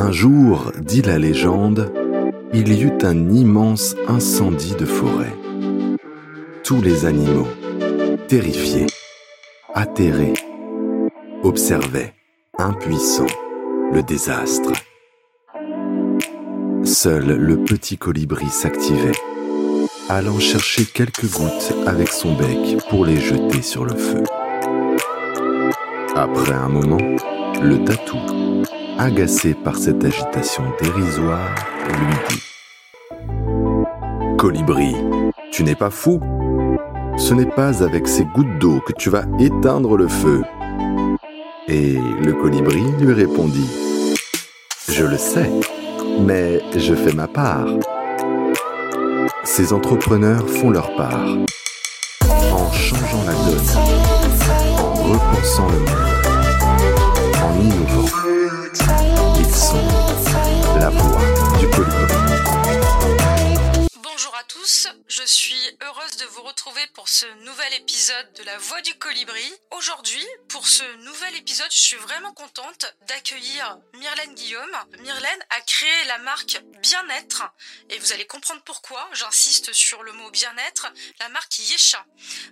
Un jour, dit la légende, il y eut un immense incendie de forêt. Tous les animaux, terrifiés, atterrés, observaient, impuissants, le désastre. Seul le petit colibri s'activait, allant chercher quelques gouttes avec son bec pour les jeter sur le feu. Après un moment, le tatou, agacé par cette agitation dérisoire, lui dit Colibri, tu n'es pas fou Ce n'est pas avec ces gouttes d'eau que tu vas éteindre le feu. Et le colibri lui répondit Je le sais, mais je fais ma part. Ces entrepreneurs font leur part en changeant la donne, en repensant le monde, tous, je suis heureuse de vous retrouver pour ce nouvel épisode de La Voix du Colibri. Aujourd'hui, pour ce nouvel épisode, je suis vraiment contente d'accueillir Myrlène Guillaume. Myrlène a créé la marque Bien-être et vous allez comprendre pourquoi, j'insiste sur le mot bien-être, la marque Yesha.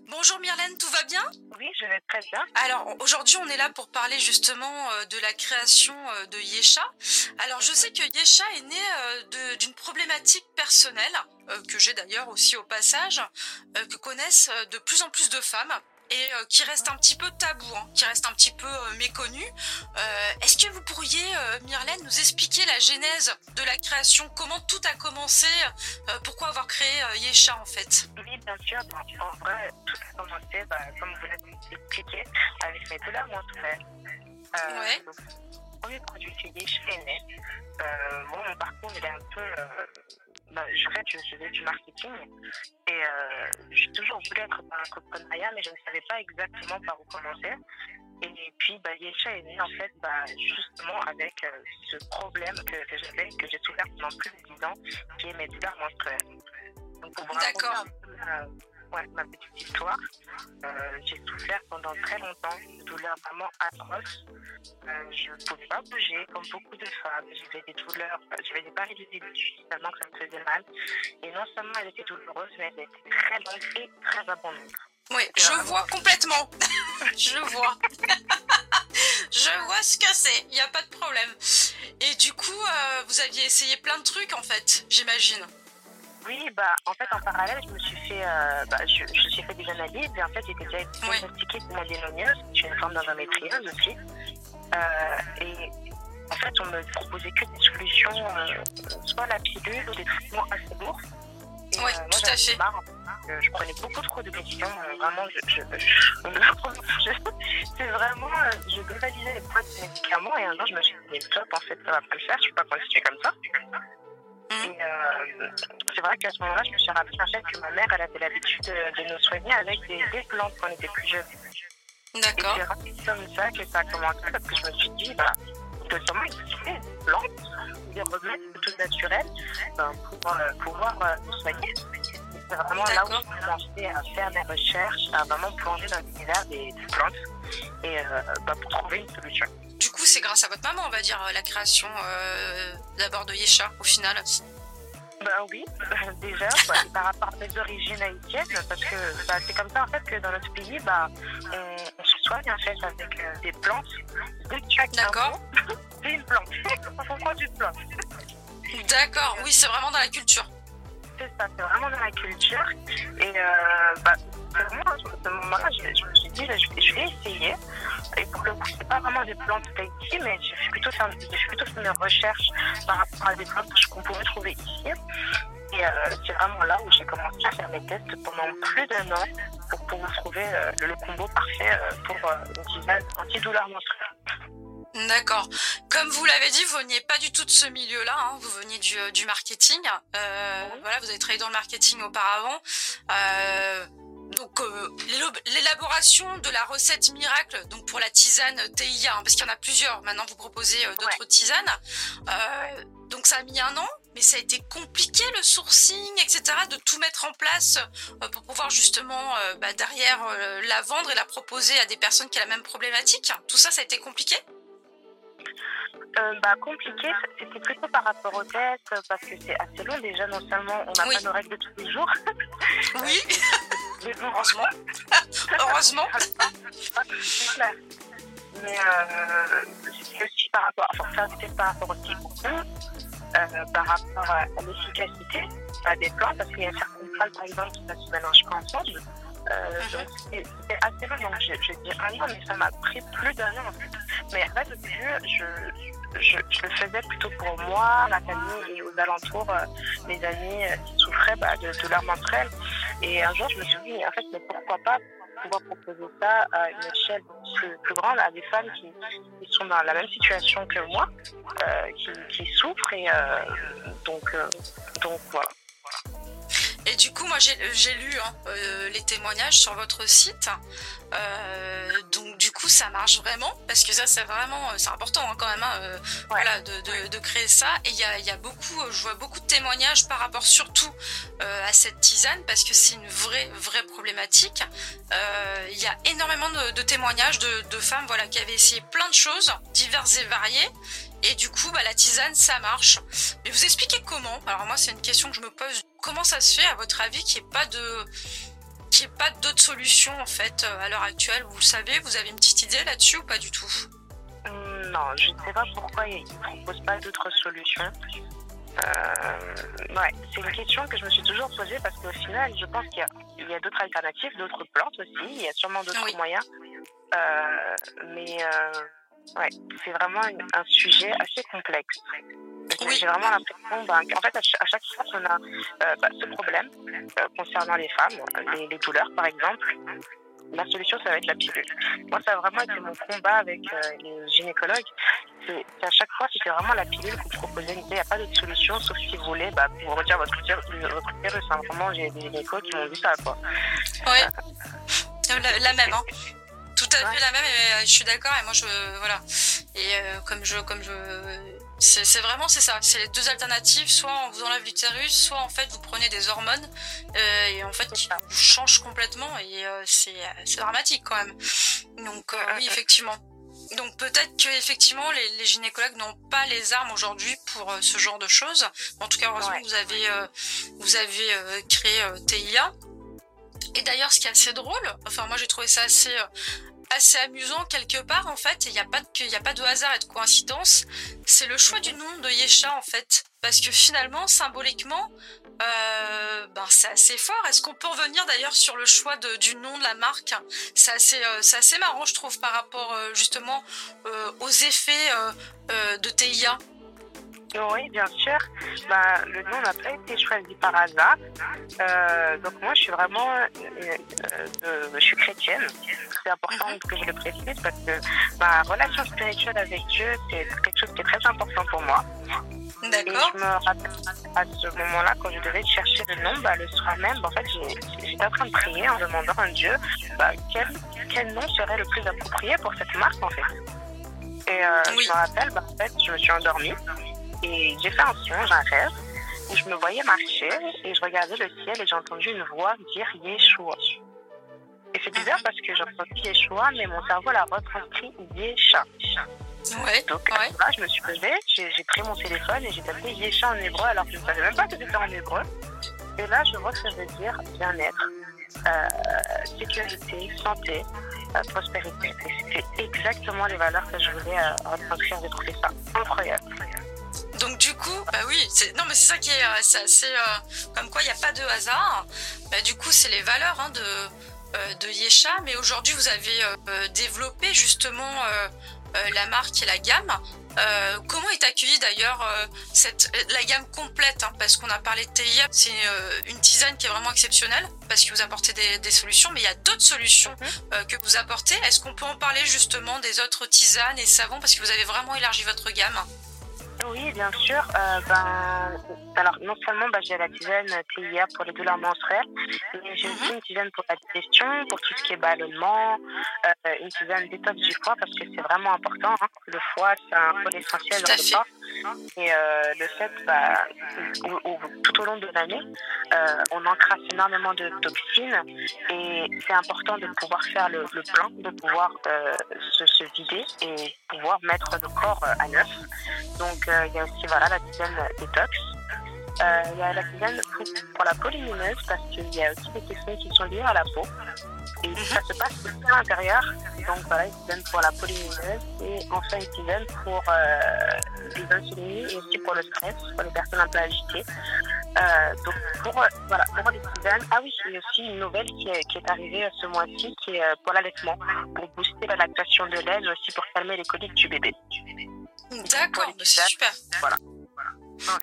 Bonjour Myrlène, tout va bien? Oui, je vais très bien. Alors aujourd'hui, on est là pour parler justement euh, de la création euh, de Yesha. Alors je sais que Yesha est né euh, d'une problématique personnelle que j'ai d'ailleurs aussi au passage, euh, que connaissent euh, de plus en plus de femmes et euh, qui reste un petit peu tabou, hein, qui reste un petit peu euh, méconnu. Euh, Est-ce que vous pourriez, euh, Myrlène, nous expliquer la genèse de la création, comment tout a commencé, euh, pourquoi avoir créé euh, Yesha en fait? Oui, bien sûr. En vrai, tout a commencé, bah, comme vous l'avez expliqué, avec mes douleurs menstruelles. Euh, Ouais. le premier produit que je fais né. Euh, bon, mon parcours, il est un peu. Bah, je- en fait, je faisais du marketing et euh, j'ai toujours voulu être dans l'entrepreneuriat, mais je ne savais pas exactement par où commencer. Et puis, bah, Yesha est né en fait bah, justement avec euh, ce problème que, que j'avais, que j'ai souffert pendant plus de 10 ans, qui est mes douleurs menstruelles. Donc, pour vous raconter D'accord. un peu ma, ouais, ma petite histoire, euh, j'ai souffert pendant très longtemps de douleurs vraiment atroces. Euh, je ne pouvais pas bouger comme beaucoup de femmes. J'avais des douleurs, euh, j'avais des paralysies que ça me faisait mal. Et non seulement elles étaient douloureuses, mais elles étaient très longues et très abondantes. Oui, je vois complètement. je vois. je vois ce que c'est, il n'y a pas de problème. Et du coup, euh, vous aviez essayé plein de trucs en fait, j'imagine. Oui, bah, en fait, en parallèle, je me suis fait, euh, bah, je, je suis fait des analyses et en fait, j'étais déjà Oui. diagnostiquée pour l'adénomiose, qui est une forme d'endométriose aussi. Euh, et en fait, on me proposait que des solutions, euh, soit la pilule ou des traitements assez lourds. Et, Oui, moi, tout à fait. marre, euh, je prenais beaucoup trop de médicaments. euh, vraiment, je, je, je- je- c'est vraiment, euh, je globalisais les poids de médicaments et un jour, je me suis dit, stop, en fait, ça va pas le faire, je peux pas continuer comme ça. Et euh, c'est vrai qu'à ce moment-là, je me suis rappelé en fait que ma mère, elle avait l'habitude de, de nous soigner avec des, des plantes quand on était plus jeunes. Et D'accord. c'est rapide comme ça que ça a commencé parce que je me suis dit, bah, doit sûrement exister des plantes, des remèdes plutôt naturels ben, pour euh, pouvoir euh, nous soigner. Et C'est vraiment là où j'ai commencé à faire mes recherches, à vraiment plonger dans l'univers des, des plantes et euh, bah, pour trouver une solution. C'est grâce à votre maman, on va dire, la création euh, d'abord de Yesha au final. Ben oui, déjà, bah, par rapport à mes origines haïtiennes, parce que bah, c'est comme ça en fait que dans notre pays, bah, on, on se soigne en fait avec euh, des plantes. Dès que tu as D'accord. c'est une plante. On comprend une plante. D'accord, oui, c'est vraiment dans la culture. C'est ça, c'est vraiment dans la culture. Et euh, bah, vraiment à ce moment-là, je, je me suis dit, je vais essayer. Et pour le coup, c'est pas vraiment des plantes d'Haïti, mais j'ai fait plutôt faire, plutôt mes recherches par rapport à des plantes je- qu'on pouvait trouver ici. Et euh, c'est vraiment là où j'ai commencé à faire mes tests pendant plus d'un an pour pouvoir trouver euh, le, combo parfait euh, pour une tisane antidouleur menstruelle. D'accord. Comme vous l'avez dit, vous veniez pas du tout de ce milieu-là, hein, vous veniez du, du marketing. Voilà, vous avez travaillé dans le marketing auparavant. Euh, donc euh, l'élaboration de la recette miracle, donc pour la tisane TIA, hein, parce qu'il y en a plusieurs. Maintenant, vous proposez euh, d'autres tisanes. Euh, donc ça a mis un an, mais ça a été compliqué le sourcing, etc., de tout mettre en place pour pouvoir justement bah, derrière la vendre et la proposer à des personnes qui ont la même problématique. Tout ça, ça a été compliqué? euh, bah, compliqué, c'était plutôt par rapport au test, parce que c'est assez long déjà, non seulement on n'a pas nos règles de tous les jours. Oui, heureusement. heureusement. Mais euh, c'est aussi par rapport, enfin, ça c'était par rapport aussi euh, par rapport à, l'efficacité des plans, parce qu'il y a certaines plans, par exemple, qui ne se mélangent pas ensemble. Euh, mhm. donc c'était assez long, donc j'ai dit un an, mais ça m'a pris plus d'un an en fait. Mais en fait, au début, je, je, je, le faisais plutôt pour moi, ma famille et aux alentours, euh, mes amis euh, qui souffraient bah, de, de leur menstruelle. Et un jour, je me suis dit, en fait, mais pourquoi pas pouvoir proposer ça à une échelle plus, grande à des femmes qui, qui, sont dans la même situation que moi, euh, qui, qui, souffrent. Et euh, donc, euh, donc voilà. Et du coup, moi, j'ai lu hein, euh, les témoignages sur votre site. Euh, donc, du coup, ça marche vraiment parce que ça, c'est vraiment, c'est important hein, quand même, hein, euh, voilà, de, de, de, créer ça. Et il y a, y a, beaucoup, je vois beaucoup de témoignages par rapport surtout à cette tisane parce que c'est une vraie, vraie problématique. Il y a énormément de, de témoignages de, de, femmes, voilà, qui avaient essayé plein de choses diverses et variées. Et du coup, bah, la tisane, ça marche. Mais vous expliquez comment? Alors moi, c'est une question que je me pose comment ça se fait, à votre avis, qu'il n'y ait pas de qu'il pas d'autres solutions en fait euh, à l'heure actuelle? Vous le savez, vous avez une petite idée là-dessus ou pas du tout? Hum, Non, je ne sais pas pourquoi ils ne proposent pas d'autres solutions. Euh, ouais, c'est une question que je me suis toujours posée parce qu'au final, je pense qu'il y a, d'autres alternatives, d'autres plantes aussi. Il y a sûrement d'autres moyens. Euh, mais ouais, c'est vraiment un sujet assez complexe. J'ai vraiment l'impression bah, qu'en fait, à chaque fois qu'on a euh, bah, ce problème euh, concernant les femmes, les, les, douleurs par exemple, la solution, ça va être la pilule. Moi, ça a vraiment été mon combat avec euh, les gynécologues. C'est à chaque fois, c'était vraiment la pilule qu'on proposait. Il n'y a pas d'autre solution, sauf si vous voulez bah, vous retirer votre utérus. Hein. Vraiment, j'ai des gynécos qui m'ont dit ça. Quoi. Oui, la, la, même. Hein. Tout à fait la même, et je suis d'accord. Et moi, je voilà. Et comme je comme je c'est vraiment c'est ça, c'est les deux alternatives, soit on vous enlève l'utérus, soit en fait vous prenez des hormones euh, et en fait qui vous changent complètement et euh, c'est dramatique quand même. Donc euh, oui effectivement. Donc peut-être que effectivement les, les gynécologues n'ont pas les armes aujourd'hui pour euh, ce genre de choses. En tout cas heureusement vous avez euh, vous avez euh, créé TIA. Et d'ailleurs ce qui est assez drôle, enfin moi j'ai trouvé ça assez assez amusant quelque part en fait. Il n'y a pas de, y a pas de hasard et de coïncidence. C'est le choix du nom de Yesha en fait, parce que finalement symboliquement, euh, ben c'est assez fort. Est-ce qu'on peut revenir d'ailleurs sur le choix du nom de la marque? C'est assez, euh, marrant je trouve par rapport euh, justement aux effets de TIA. Oui, bien sûr. Bah, le nom n'a pas été choisi par hasard. Euh, donc moi, je suis vraiment, euh, euh, je suis chrétienne. C'est important mhm. que je le précise parce que ma relation spirituelle avec Dieu, c'est quelque chose qui est très important pour moi. D'accord. Et je me rappelle à ce moment-là, quand je devais chercher le nom, bah, le soir même, en fait, j'étais en train de prier en demandant à Dieu bah, quel, quel nom serait le plus approprié pour cette marque, en fait. Et oui. je me rappelle, bah, en fait, je me suis endormie. Et j'ai fait un songe, un rêve, où je me voyais marcher et je regardais le ciel et j'ai entendu une voix dire Yeshua. Et c'est bizarre parce que j'ai entendu Yeshua, mais mon cerveau l'a retranscrit Yesha. Ouais, Donc ouais. là, je me suis levée, j'ai pris mon téléphone et j'ai tapé Yesha en hébreu alors que je ne savais même pas que c'était en hébreu. Et là, je vois que ça veut dire bien-être, euh, sécurité, santé, euh, prospérité. Et c'était exactement les valeurs que je voulais euh, retranscrire. J'ai trouvé ça incroyable. Donc du coup, bah oui, non mais c'est ça qui est, euh, c'est assez, euh, comme quoi il n'y a pas de hasard. Bah, du coup, c'est les valeurs hein, de euh, de Yesha, mais aujourd'hui vous avez euh, développé justement la marque et la gamme. comment est accueillie d'ailleurs cette la gamme complète hein, Parce qu'on a parlé de TIA, c'est une tisane qui est vraiment exceptionnelle parce que vous apportez des, des solutions, mais il y a d'autres solutions mm-hmm. que vous apportez. Est-ce qu'on peut en parler justement des autres tisanes et savons parce que vous avez vraiment élargi votre gamme? Oui, bien sûr. Euh, ben, alors, non seulement ben, j'ai la tisane TIA pour les douleurs menstruelles, mais j'ai aussi une tisane pour la digestion, pour tout ce qui est ballonnement, euh, une tisane détox du foie parce que c'est vraiment important. Hein. Le foie, c'est un pôle essentiel dans le corps. Et euh, le fait, bah, tout au long de l'année, euh, on encrasse énormément de toxines et c'est important de pouvoir faire le, plein, de pouvoir se, se, vider et pouvoir mettre le corps à neuf. Donc il y a aussi voilà, la tisane détox. Il y a la tisane pour, la peau lumineuse parce qu'il y a aussi des questions qui sont liées à la peau. Et ça se passe à l'intérieur. Donc voilà, une tisane pour la peau lumineuse et enfin une tisane pour euh, les insomnies et aussi pour le stress, pour les personnes un peu agitées. Euh, donc pour, euh, voilà, pour les tisanes, ah oui, il y a aussi une nouvelle qui est, qui est arrivée ce mois-ci qui est pour l'allaitement, pour booster la lactation de lait, aussi pour calmer les coliques du bébé. D'accord, c'est super. Voilà.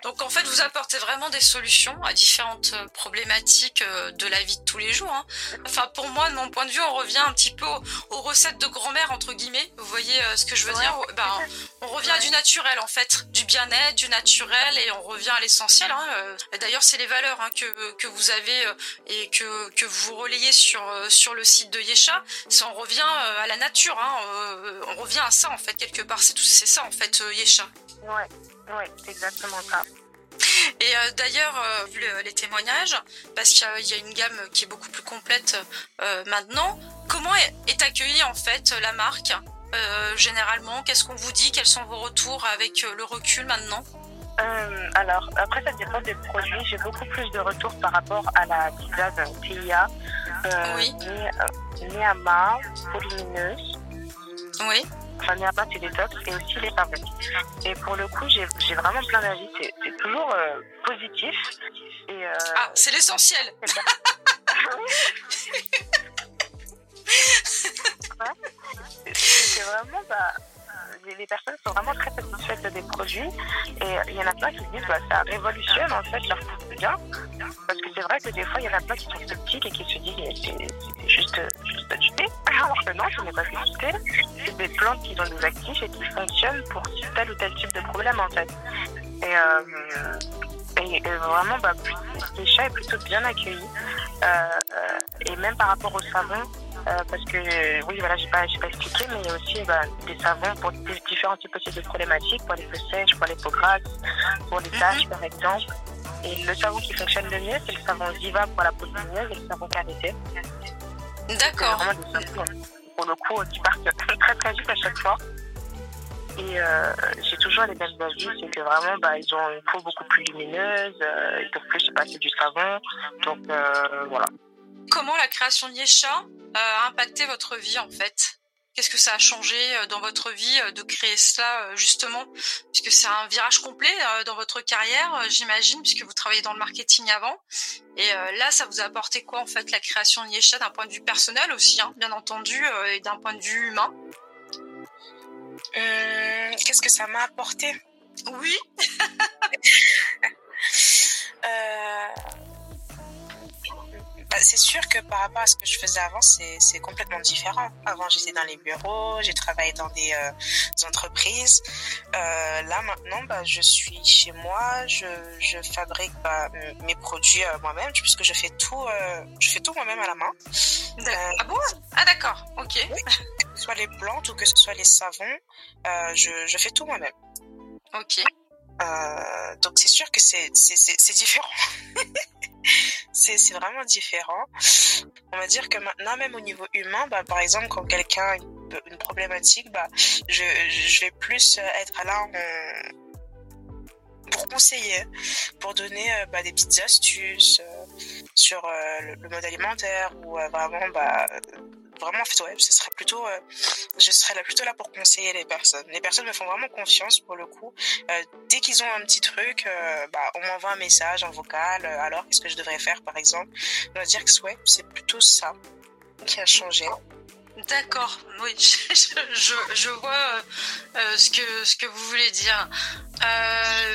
Donc en fait, vous apportez vraiment des solutions à différentes euh, problématiques euh, de la vie de tous les jours. Hein. Enfin, pour moi, de mon point de vue, on revient un petit peu aux, recettes de grand-mère entre guillemets. Vous voyez euh, ce que je veux dire? Ben, On revient à du naturel en fait, du bien-être, du naturel, et on revient à l'essentiel. Hein. D'ailleurs, c'est les valeurs hein, que, que vous avez et que, que vous relayez sur sur le site de Yesha. On revient à la nature. On revient à ça en fait quelque part. C'est tout, c'est ça en fait Yesha. Ouais. Oui, c'est exactement ça. Et euh, d'ailleurs, euh, vu les témoignages, parce qu'il y a une gamme qui est beaucoup plus complète euh, maintenant, comment est, accueillie en fait la marque généralement? Qu'est-ce qu'on vous dit? Quels sont vos retours avec le recul maintenant? Alors, après, ça dépend des produits. J'ai beaucoup plus de retours par rapport à la tisane TIA, oui. Niama, Polymineuse. Oui enfin Niaba c'est détox et aussi les savons. Et pour le coup, j'ai vraiment plein d'avis. C'est toujours euh, positif. Et, euh, ah, c'est l'essentiel. c'est vraiment, bah, les personnes sont vraiment très satisfaites des produits et il y en a plein qui se disent bah, ça révolutionne en fait leur quotidien parce que c'est vrai que des fois il y en a plein qui sont sceptiques et qui se disent c'est juste, alors que non ce n'est pas thé c'est des plantes qui ont des actifs et qui fonctionnent pour tel ou tel type de problème en fait et, euh, et, vraiment bah, les chats est plutôt bien accueilli euh, euh, et même par rapport au savon euh, parce que oui, voilà, j'ai pas, pas expliqué, mais il y a aussi bah, des savons pour différents types de problématiques, pour les peaux sèches, pour les peaux grasses, pour les taches, par exemple. Et le savon qui fonctionne le mieux, c'est le savon Ziva pour la peau lumineuse et le savon Carité. D'accord. Vraiment des savons, pour le coup, qui partent très très vite à chaque fois. Et euh, j'ai toujours les mêmes avis, c'est que vraiment, bah, ils ont une peau beaucoup plus lumineuse, euh, ils peuvent plus se passer du savon. Donc voilà. Comment la création de Yesha a impacté votre vie en fait? Qu'est-ce que ça a changé euh, dans votre vie euh, de créer cela euh, justement? Puisque c'est un virage complet dans votre carrière, j'imagine, puisque vous travaillez dans le marketing avant. Et là, ça vous a apporté quoi en fait la création de Yesha d'un point de vue personnel aussi, hein, bien entendu, et d'un point de vue humain? Qu'est-ce que ça m'a apporté? Oui. Bah, c'est sûr que par rapport à ce que je faisais avant, c'est complètement différent. Avant, j'étais dans les bureaux, j'ai travaillé dans des, euh, entreprises. Euh, là, maintenant, bah, je suis chez moi, je, je fabrique bah, mes produits euh, moi-même, puisque je fais tout, je fais tout moi-même à la main. ah bon? Ah d'accord, ok. que ce soit les plantes ou que ce soit les savons, je, je fais tout moi-même. Ok. Donc c'est sûr que c'est différent. c'est vraiment différent. On va dire que maintenant, même au niveau humain, bah, par exemple, quand quelqu'un a une, problématique, bah, je, vais plus être là pour conseiller, pour donner euh, bah, des petites astuces euh, sur euh, le, mode alimentaire ou vraiment bah, vraiment, ouais, ce serait plutôt, euh, je serais là, plutôt là pour conseiller les personnes. Les personnes me font vraiment confiance pour le coup. Euh, dès qu'ils ont un petit truc, euh, bah, on m'envoie un message en vocal. alors, qu'est-ce que je devrais faire, par exemple? On va dire que ouais, c'est plutôt ça qui a changé. D'accord, oui, je, je, vois ce, que, ce que vous voulez dire.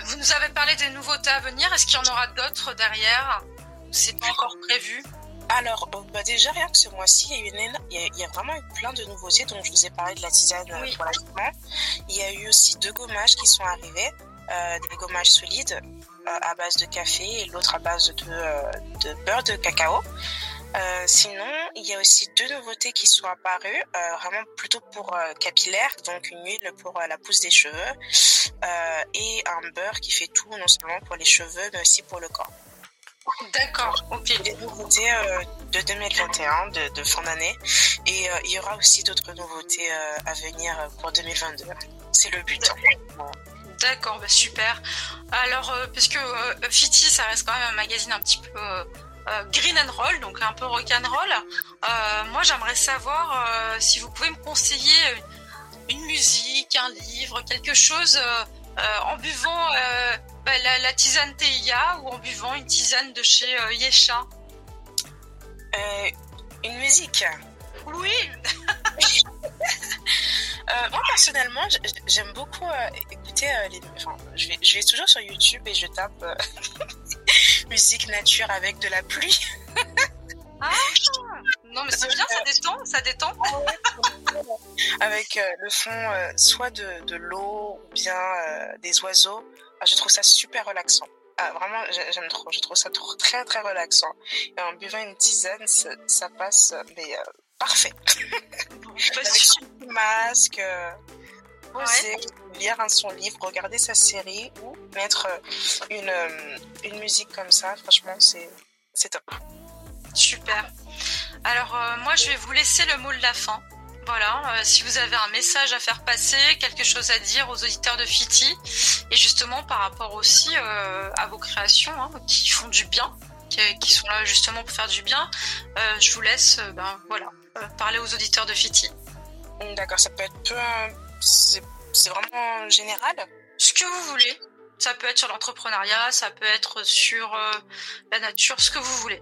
vous nous avez parlé des nouveautés à venir. Est-ce qu'il y en aura d'autres derrière? C'est pas encore prévu alors, bah déjà, rien que ce mois-ci, il, y, a, vraiment eu plein de nouveautés. Donc, je vous ai parlé de la tisane euh, pour l'allaitement. Il y a eu aussi deux gommages qui sont arrivés. Euh, des gommages solides euh, à base de café et l'autre à base de, de beurre de cacao. Euh, sinon, il y a aussi deux nouveautés qui sont apparues, euh, vraiment plutôt pour euh, capillaire, donc une huile pour la pousse des cheveux et un beurre qui fait tout, non seulement pour les cheveux, mais aussi pour le corps. D'accord, ok. Les nouveautés de 2021, de, fin d'année, et il y aura aussi d'autres nouveautés à venir pour 2022. C'est le but. D'accord, bah super. Alors, parce que Fiti, ça reste quand même un magazine un petit peu euh, green and roll, donc un peu rock and roll. Euh, moi, j'aimerais savoir euh, si vous pouvez me conseiller une musique, un livre, quelque chose en buvant bah, la, tisane TIA ou en buvant une tisane de chez Yesha. une musique. Oui. moi personnellement, j'aime beaucoup écouter les. Enfin, je vais, je vais toujours sur YouTube et je tape musique nature avec de la pluie. ah Non mais c'est bien, ça détend, ça détend. avec euh, le fond euh, soit de, de l'eau ou bien euh, des oiseaux. Ah, je trouve ça super relaxant. Ah, vraiment, j'aime trop. Je trouve ça très très relaxant. Et en buvant une tisane, ça, passe mais parfait. avec son masque poser, lire son livre, regarder sa série ou mettre une, une musique comme ça, franchement, c'est top. Super. Alors, euh, moi, je vais vous laisser le mot de la fin. Voilà, si vous avez un message à faire passer, quelque chose à dire aux auditeurs de Fiti, et justement par rapport aussi à vos créations hein, qui font du bien, qui, sont là justement pour faire du bien, je vous laisse ben, voilà, parler aux auditeurs de Fiti. D'accord, ça peut être peu c'est vraiment général? Ce que vous voulez. Ça peut être sur l'entrepreneuriat, ça peut être sur euh, la nature, ce que vous voulez.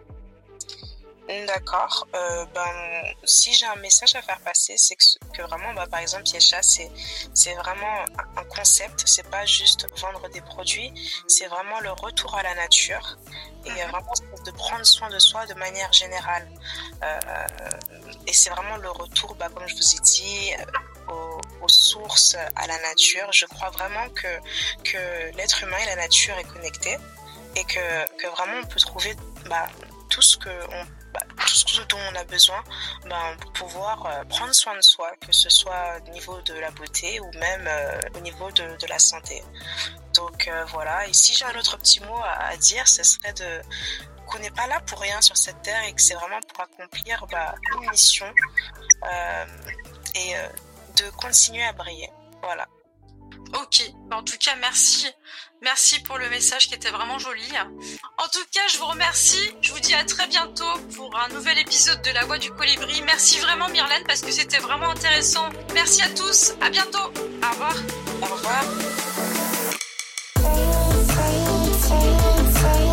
D'accord. Euh, ben, si j'ai un message à faire passer, c'est que, vraiment, bah, par exemple, Yesha, c'est, c'est vraiment un concept. C'est pas juste vendre des produits. C'est vraiment le retour à la nature et mhm. vraiment de prendre soin de soi de manière générale. Euh, et c'est vraiment le retour, bah, comme je vous ai dit, aux, sources, à la nature. Je crois vraiment que, que l'être humain et la nature est connecté et que, que vraiment on peut trouver bah, tout ce que on tout ce dont on a besoin bah, pour pouvoir euh, prendre soin de soi, que ce soit au niveau de la beauté ou même euh, au niveau de, la santé. Donc euh, voilà, et si j'ai un autre petit mot à, à dire, ce serait de qu'on n'est pas là pour rien sur cette terre et que c'est vraiment pour accomplir bah, une mission et de continuer à briller. Voilà. Ok, en tout cas merci. Merci pour le message qui était vraiment joli. En tout cas, je vous remercie. Je vous dis à très bientôt pour un nouvel épisode de La Voix du Colibri. Merci vraiment Myrlène parce que c'était vraiment intéressant. Merci à tous. À bientôt. Au revoir. Au revoir.